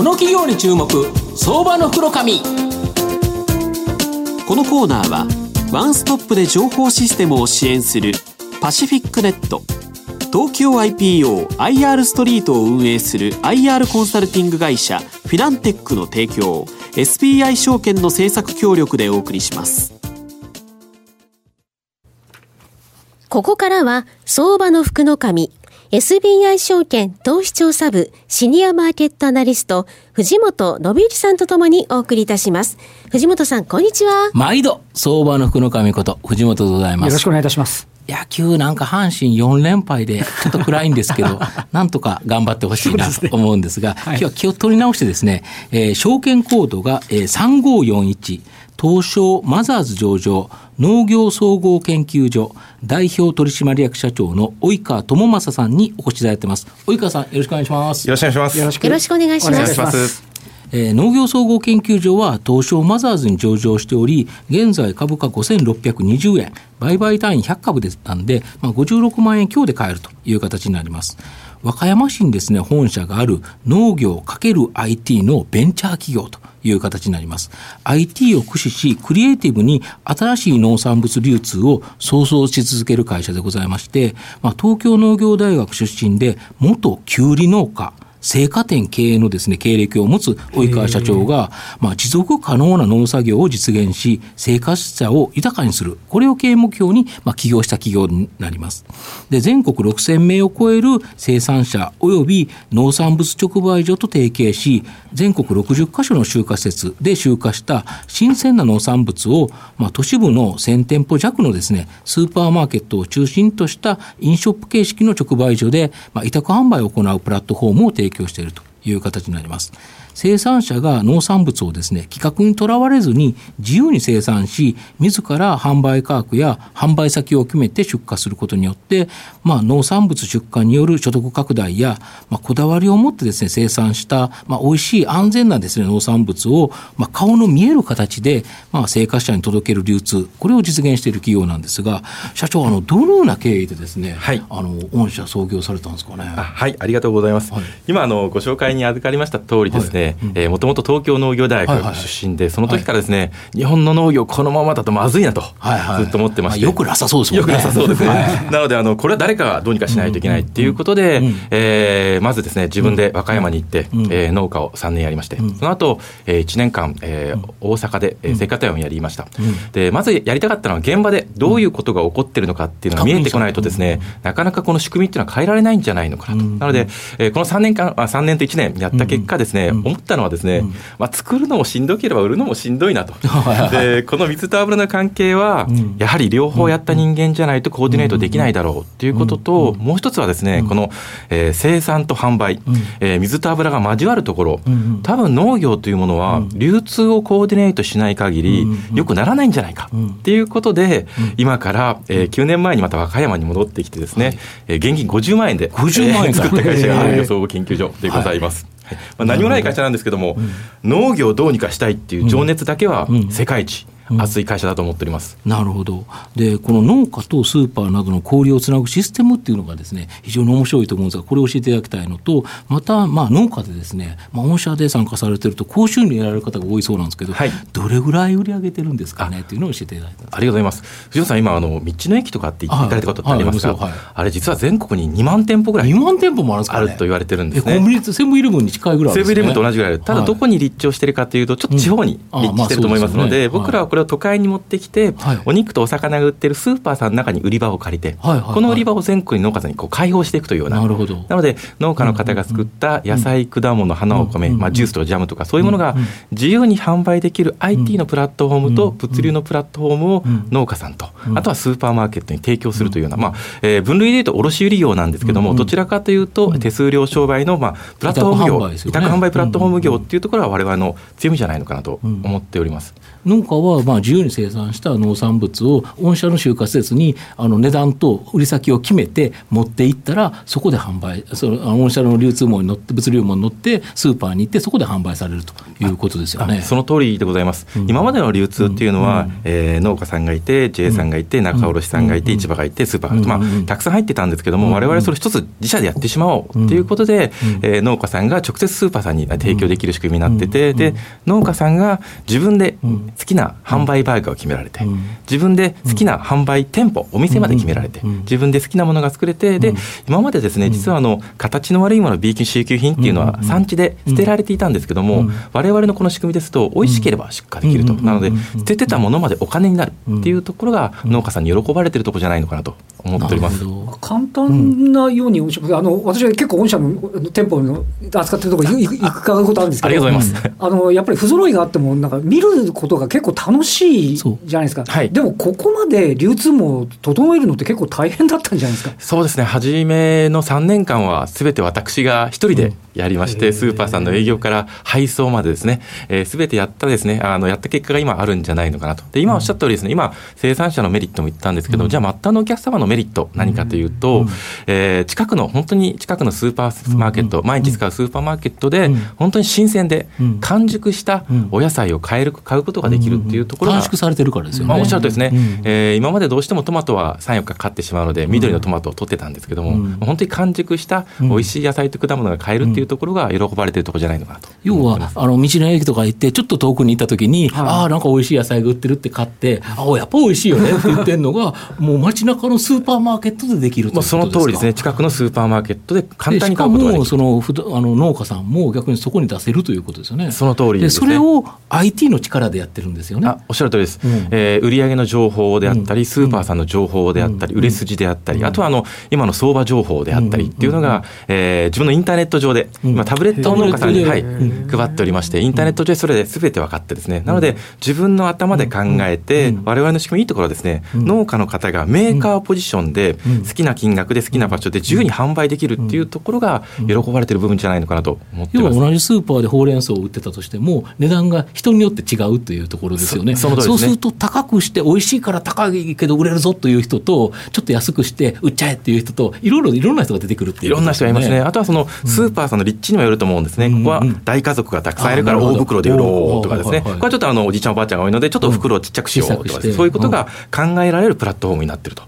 この企業に注目相場の袋紙。このコーナーはワンストップで情報システムを支援するパシフィックネット。東京 IPOIR ストリートを運営する IR コンサルティング会社フィナンテックの提供 SBI 証券の政策協力でお送りします。ここからは相場の福の神 SBI 証券投資調査部シニアマーケットアナリスト藤本信之さんとともにお送りいたします。藤本さん、こんにちは。毎度、相場の福の神こと、藤本でございます。よろしくお願いいたします。野球なんか阪神4連敗でちょっと暗いんですけど、なんとか頑張ってほしいなと思うんですが、すねはい、今日は気を取り直してですね、えー、証券コードが、えー、3541、東証マザーズ上場農業総合研究所代表取締役社長の及川智正さんにお越しいただいてます。及川さんよろしくお願いします。よろしくお願いします。よろしくお願いします。えー、農業総合研究所は東証マザーズに上場しており、現在株価5620円、売買単位100株でしたんで、まあ、56万円強で買えるという形になります。和歌山市にですね、本社がある農業 ×IT のベンチャー企業という形になります。IT を駆使し、クリエイティブに新しい農産物流通を創造し続ける会社でございまして、まあ、東京農業大学出身で、元きゅうり農家、青果店経営のですね、経歴を持つ及川社長が、まあ、持続可能な農作業を実現し、生活者を豊かにする。これを経営目標に、まあ、起業した企業になります。で、全国6000名を超える生産者及び農産物直売所と提携し、全国60カ所の集荷施設で集荷した新鮮な農産物を、まあ、都市部の1000店舗弱のですね、スーパーマーケットを中心とした飲食形式の直売所で、まあ、委託販売を行うプラットフォームを提供しているという形になります。生産者が農産物をですね、規格にとらわれずに自由に生産し、自ら販売価格や販売先を決めて出荷することによって、まあ、農産物出荷による所得拡大や、まあ、こだわりを持ってですね、生産した、まあ、美味しい安全なですね、農産物を、まあ、顔の見える形で、まあ、生活者に届ける流通、これを実現している企業なんですが、社長、あの、どのような経緯でですね、はい、あの、御社創業されたんですかね？はい、ありがとうございます。はい、今、あの、ご紹介に預かりました通りですね、もともと東京農業大学出身で、その時からですね、日本の農業このままだとまずいなと、ずっと思ってまして、よくなさそうですね。よくなさそうですね。なのであの、これは誰かがどうにかしないといけないっていうことで、えまずですね、自分で和歌山に行って、え農家を3年やりまして、その後、え1年間、え大阪で、え生活園をやりました。で、まずやりたかったのは、現場でどういうことが起こってるのかっていうのが見えてこないとですね、なかなかこの仕組みっていうのは変えられないんじゃないのかなと。なので、えこの3年間、あ3年と1年やった結果ですね、思ったのはですね、まあ、作るのもしんどければ売るのもしんどいなと。でこの水と油の関係は、やはり両方やった人間じゃないとコーディネートできないだろうっていうことと、もう一つはですね、この、えー、生産と販売、えー、水と油が交わるところ、多分農業というものは流通をコーディネートしない限りよくならないんじゃないかっていうことで、今から、えー、9年前にまた和歌山に戻ってきてですね、えー、現金50万円で50万円作った会社が予想研究所でございます。まあ、何もない会社なんですけども、農業をどうにかしたいっていう情熱だけは世界一。熱い会社だと思っております、うん、なるほど。でこの農家とスーパーなどの交流をつなぐシステムっていうのがですね非常に面白いと思うんですがこれを教えていただきたいのとまたまあ農家でですね、まあ、御社で参加されてると高収入得られる方が多いそうなんですけど、はい、どれぐらい売り上げてるんですかね？っていうのを教えていただいたありがとうございます。藤本さん今あの道の駅とかって行かれたことってありますか、はいはい、あれ実は全国に2万店舗ぐらい2万店舗もあるんですか、ね、あると言われてるんですね。コンビニセブンイレブンに近いぐらい、ね、セブンイレブンと同じぐらいただどこに立地をしてるかというとちょっと地方に立地してると思いますので,、僕らはこれを都会に持ってきて、はい、お肉とお魚が売ってるスーパーさんの中に売り場を借りて、はいはいはい、この売り場を全国に農家さんにこう開放していくというようななるほど。なので農家の方が作った野菜、果物花お米、まあ、ジュースとかジャムとかそういうものが自由に販売できる IT のプラットフォームと物流のプラットフォームを農家さんと、あとはスーパーマーケットに提供するというような、まあえー、分類でいうと卸売業なんですけども、どちらかというと手数料商売の、まあ、プラットフォーム業委託販売プラットフォーム業っていうところは我々の強みじゃないのかなと思っております。農家はまあ、自由に生産した農産物を御社の集荷施設にあの値段と売り先を決めて持っていったらそこで販売その御社の流通網に乗って物流網に乗ってスーパーに行ってそこで販売されるということですよね。その通りでございます、うん、今までの流通っていうのは、うん、えー、農家さんがいて JA さんがいて仲卸さん。がいて市場がいてスーパーが。いて、まあ、たくさん入ってたんですけども我々それ一つ自社でやってしまおうということで、えー、農家さんが直接スーパーさんに提供できる仕組みになってて、で農家さんが自分で好きな販売バーガーを決められて、自分で好きな販売店舗お店まで決められて、自分で好きなものが作れてで今までですね実はあの形の悪いもの B 級 C 級品っていうのは産地で捨てられていたんですけども、我々のこの仕組みですと美味しければ出荷できると、なので捨ててたものまでお金になるっていうところが農家さんに喜ばれてるところじゃないのかなと思っております。簡単なように、あの私は結構御社の店舗の扱ってるところ行くことあるんですけど、ありがとうございます。あのやっぱり不揃いがあってもなんか見ることが結構楽しいじゃないですか。はい、でもここまで流通も整えるのって結構大変だったんじゃないですか？そうですね。初めの3年間はすべて私が一人でやりまして、スーパーさんの営業から配送までですね、す、べ、てやったですね、あのやった結果が今あるんじゃないのかなと。で今おっしゃった通りですね、今生産者のメリットも言ったんですけど、じゃあ末端のお客様のメリット何かというと、えー、近くの本当に近くのスーパーマーケット、毎日使うスーパーマーケットで本当に新鮮で完熟したお野菜を買える買うことができるっていうところが、短縮されてるからですよね。まあ、おっしゃるとですね、えー、今までどうしてもトマトは3、4日買ってしまうので緑のトマトを取ってたんですけども、本当に完熟した美味しい野菜と果物が買えるっていうところが喜ばれてるところじゃないのかなと要はあの道の駅とか行ってちょっと遠くに行った時に、はい、ああなんか美味しい野菜が売ってるって買ってああやっぱ美味しいよねって言ってるのがもう街中のスーパーマーケットでできるまあ、その通りですね。近くのスーパーマーケットで簡単に買うことができる。しかもそのあの農家さんも逆にそこに出せるということですよね。その通りです、ね、それを IT の力でやってるんですよね。おっしゃる通りです、うん、えー、売上の情報であったり、スーパーさんの情報であったり、売れ筋であったり、あとはあの今の相場情報であったりっていうのが、えー、自分のインターネット上で、今タブレット農家さん。に、はい、配っておりまして、インターネット上でそれで全て分かってですね、なので自分の頭で考えて、我々の仕組みいいところはですね、農家の方がメーカーポジションで好きな金額で好きな場所で自由に販売できるっていうところが喜ばれてる部分じゃないのかなと思ってます。要は同じスーパーでほうれん草を売ってたとしても、値段が人によって違うというところですよね。そ、ね、そうすると高くして美味しいから高いけど売れるぞという人と、ちょっと安くして売っちゃえっていう人と、いろいろいろんな人が出てくるっていう、ね、いろんな人がいますね。あとはそのスーパーさんの立地にもよると思うんですね。ここは大家族がたくさんいるから大袋で売ろうとかですね。これはちょっとあのおじいちゃんおばあちゃんが多いので、ちょっと袋をちっちゃくしようとか、そういうことが考えられるプラットフォームになってると。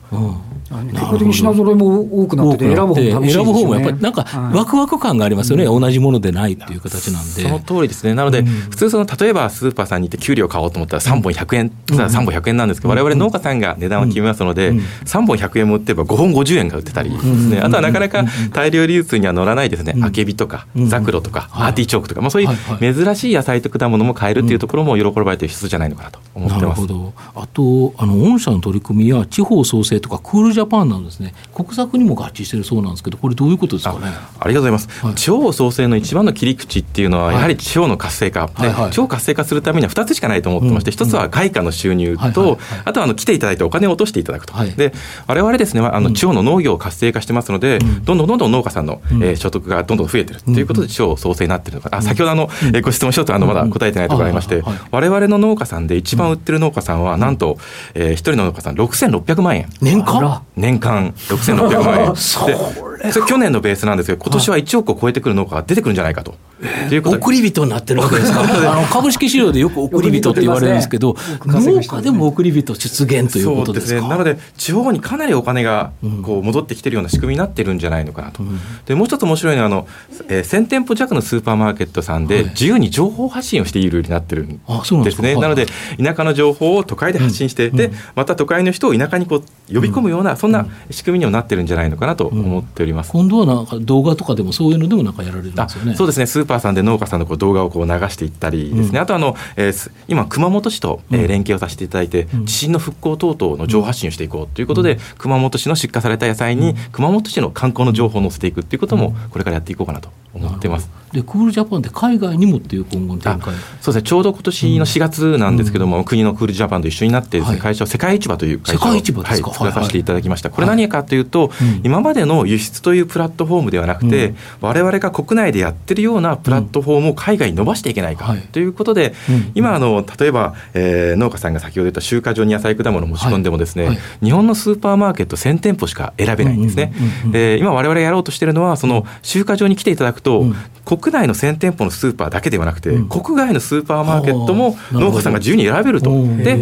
結果的に品揃えも多くなってて、選ぶ方も楽しい選ぶ方もやっぱりなんか、ワクワク感がありますよね、同じものでないっていう形なんで。その通りですね。なので、普通その、例えばスーパーさんに行って、給料買おうと思ったら3本100円、3本100円なんですけど、われわれ農家さんが値段を決めますので、3本100円も売ってれば5本50円が売ってたりですね、あとはなかなか大量流通には乗らないですね、あけびとか、ザクロとか、アーティチョークとか、まあ、そういう珍しい野菜と果物も買えるっていうところも喜ばれてる一つじゃないのかなと思ってます。なるほど。あとあの御社の取り組みや地方創生とかクールジャパンなどですね。国策にも合致してるそうなんですけどこれどういうことですかね？ありがとうございます、はい、地方創生の一番の切り口っていうのはやはり地方の活性化、はいはいはい、地方活性化するためには2つしかないと思ってまして、うん、1つは外貨の収入と、はいはいはい、あとはあの来ていただいてお金を落としていただくと、はい、で我々ですねあの地方の農業を活性化してますので、うん、どんどんどんどん農家さんの、えー、所得がどんどん増えてるということで地方創生になってるのか、あ先ほどあの、えー、ご質問一つあのまだ答えてないところありまして、我々の農家さんで一番売ってる農家さんはなんと、えー、一人の農家さん6600万円。年間？年間6600万円 それ去年のベースなんですけど今年は1億を超えてくる農家が出てくるんじゃないかと。ということ送り人になってるわけですか？あの株式市場でよく送り人って言われるんですけど、農家でも送り人出現ということですね。なので地方にかなりお金がこう戻ってきてるような仕組みになってるんじゃないのかなと、うん、でもう一つ面白いのはあの、えー、1000店舗弱のスーパーマーケットさんで自由に情報発信をしているようになってるんですね、なので田舎の情報を都会で発信して、うん、でまた都会の人を田舎にこう呼び込むような、そんな仕組みにもなってるんじゃないのかなと思っております、今度はなんか動画とかでもそういうのでもなんかやられるんですよね。そうですね。スーパーさんで農家さんのこう動画をこう流していったりですね、うん、あとあの、えー、今熊本市と、えー、連携をさせていただいて、うん、地震の復興等々の情報発信をしていこうということで、うん、熊本市の出荷された野菜に熊本市の観光の情報を載せていくっていうこともこれからやっていこうかなと思ってます。でクールジャパンって海外にもっていう今後の展開？そうですね。ちょうど今年の4月なんですけども、うん、国のクールジャパンと一緒になってですね、はい、会社を世界市場という会社を、はい、作らさせていただきました、はい、これ何かというと、今までの輸出というプラットフォームではなくて、うん、我々が国内でやってるようなプラットフォームを海外に伸ばしていけないかということで、今あの例えば、えー、農家さんが先ほど言った集荷場に野菜果物を持ち込んでもですね、日本のスーパーマーケット1000店舗しか選べないんですね。で今我々がやろうとしているのはその集荷場に来ていただくと、国内の1000店舗のスーパーだけではなくて、うん、国外のスーパーマーケットも農家さんが自由に選べると、で、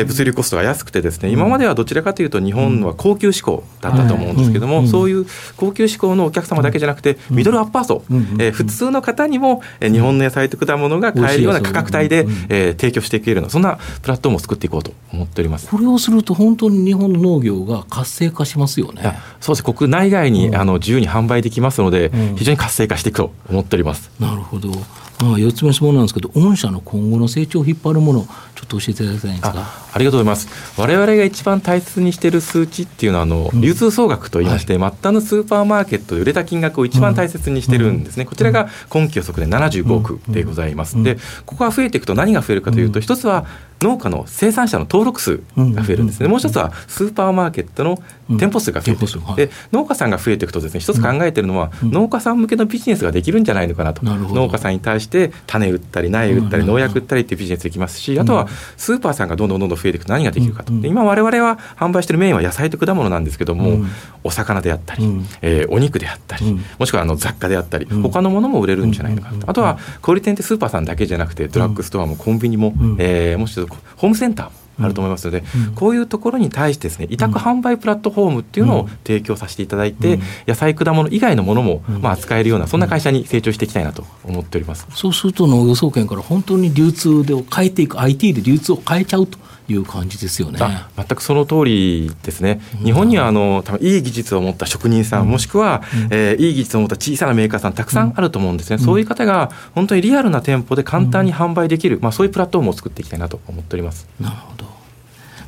えー、物流コストが安くて、ですね今まではどちらかというと、日本は高級志向だったと思うんですけども、そういう高級志向のお客様だけじゃなくて、ミドルアッパー層、えー、普通の方にも、えー、日本の野菜と果物が買えるような価格帯で、えー、提供していけるような、そんなプラットフォームを作っていこうと思っております。これをすると、本当に日本の農業が活性化しますよね。そうです。国内外に、あの自由に販売できますので、非常に活性化していくと思っております。なるほど。まあ、4つ目の質問なんですけど、御社の今後の成長を引っ張るもの、ちょっと教えていただきたいんですが。ありがとうございます、われわれが一番大切にしている数値っていうのはあの、うん、流通総額といいまして、はい、末端のスーパーマーケットで売れた金額を一番大切にしてるんですね、うん、こちらが今期予測で75億でございます。でここが増えていくと何が増えるかというと、一つは農家の生産者の登録数が増えるんですね、もう一つはスーパーマーケットの店舗数が増えていく、で農家さんが増えていくとですね一つ考えているのは、農家さん向けのビジネスができるんじゃないのかなと。農家さんに対して種売ったり苗売ったり農薬売ったりっていうビジネスできますしあとはスーパーさんがどんどんどんどん増えていくと何ができるかと、で今我々は販売しているメインは野菜と果物なんですけども、お魚であったり、えー、お肉であったり、もしくはあの雑貨であったり、他のものも売れるんじゃないのかと、あとは小売店ってスーパーさんだけじゃなくてドラッグストアもコンビニも、えー、もしホームセンターもあると思いますので、うん、こういうところに対してですね委託販売プラットフォームっていうのを提供させていただいて、うん、野菜果物以外のものもまあ扱えるようなそんな会社に成長していきたいなと思っております。そうすると農業総研から本当に流通で変えていく IT で流通を変えちゃうという感じですよね。全くその通りですね。日本にはあの多分いい技術を持った職人さん、うん、もしくは、うん、えー、いい技術を持った小さなメーカーさんたくさんあると思うんですね。うん、そういう方が本当にリアルな店舗で簡単に販売できる、まあそういうプラットフォームを作っていきたいなと思っております。なるほど。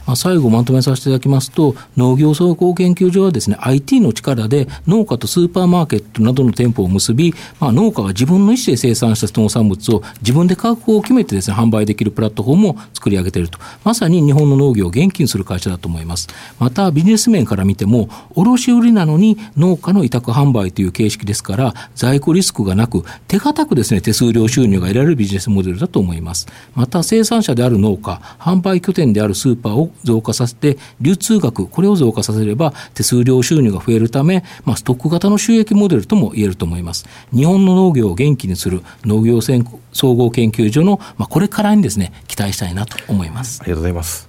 まあ、最後まとめさせていただきますと、農業総合研究所はですね、IT の力で農家とスーパーマーケットなどの店舗を結び、まあ、農家が自分の意思で生産した農産物を自分で価格を決めてですね、販売できるプラットフォームを作り上げていると。まさに日本の農業を元気にする会社だと思います。また、ビジネス面から見ても、卸売なのに農家の委託販売という形式ですから、在庫リスクがなく、手堅くですね、手数料収入が得られるビジネスモデルだと思います。また、生産者である農家、販売拠点であるスーパーを増加させて、流通額、これを増加させれば、手数料収入が増えるため、まあ、ストック型の収益モデルとも言えると思います。日本の農業を元気にする農業総合研究所の、まあ、これからにですね、期待したいなと思います。ありがとうございます。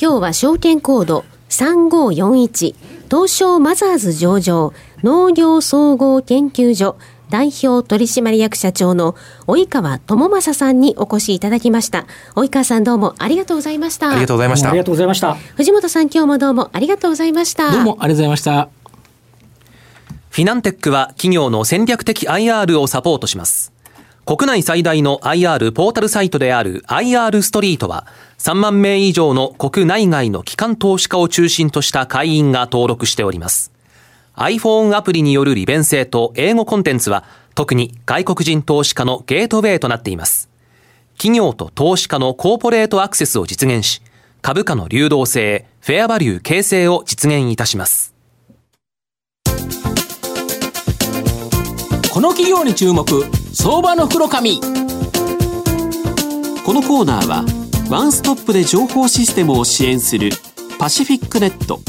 今日は証券コード3541東証マザーズ上場農業総合研究所代表取締役社長の及川智正さんにお越しいただきました。及川さんどうもありがとうございました。ありがとうございました。ありがとうございました。藤本さん今日もどうもありがとうございました。どうもありがとうございました。フィナンテックは企業の戦略的 IR をサポートします。国内最大の IR ポータルサイトである IR ストリートは3万名以上の国内外の機関投資家を中心とした会員が登録しております。iPhone アプリによる利便性と英語コンテンツは特に外国人投資家のゲートウェイとなっています。企業と投資家のコーポレートアクセスを実現し、株価の流動性、フェアバリュー形成を実現いたします。この企業に注目、相場の袋紙。このコーナーは、ワンストップで情報システムを支援するパシフィックネット。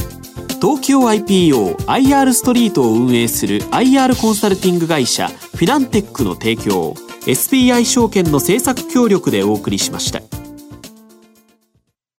東京 IPOIR ストリートを運営する IR コンサルティング会社フィナンテックの提供 SBI 証券の政策協力でお送りしました。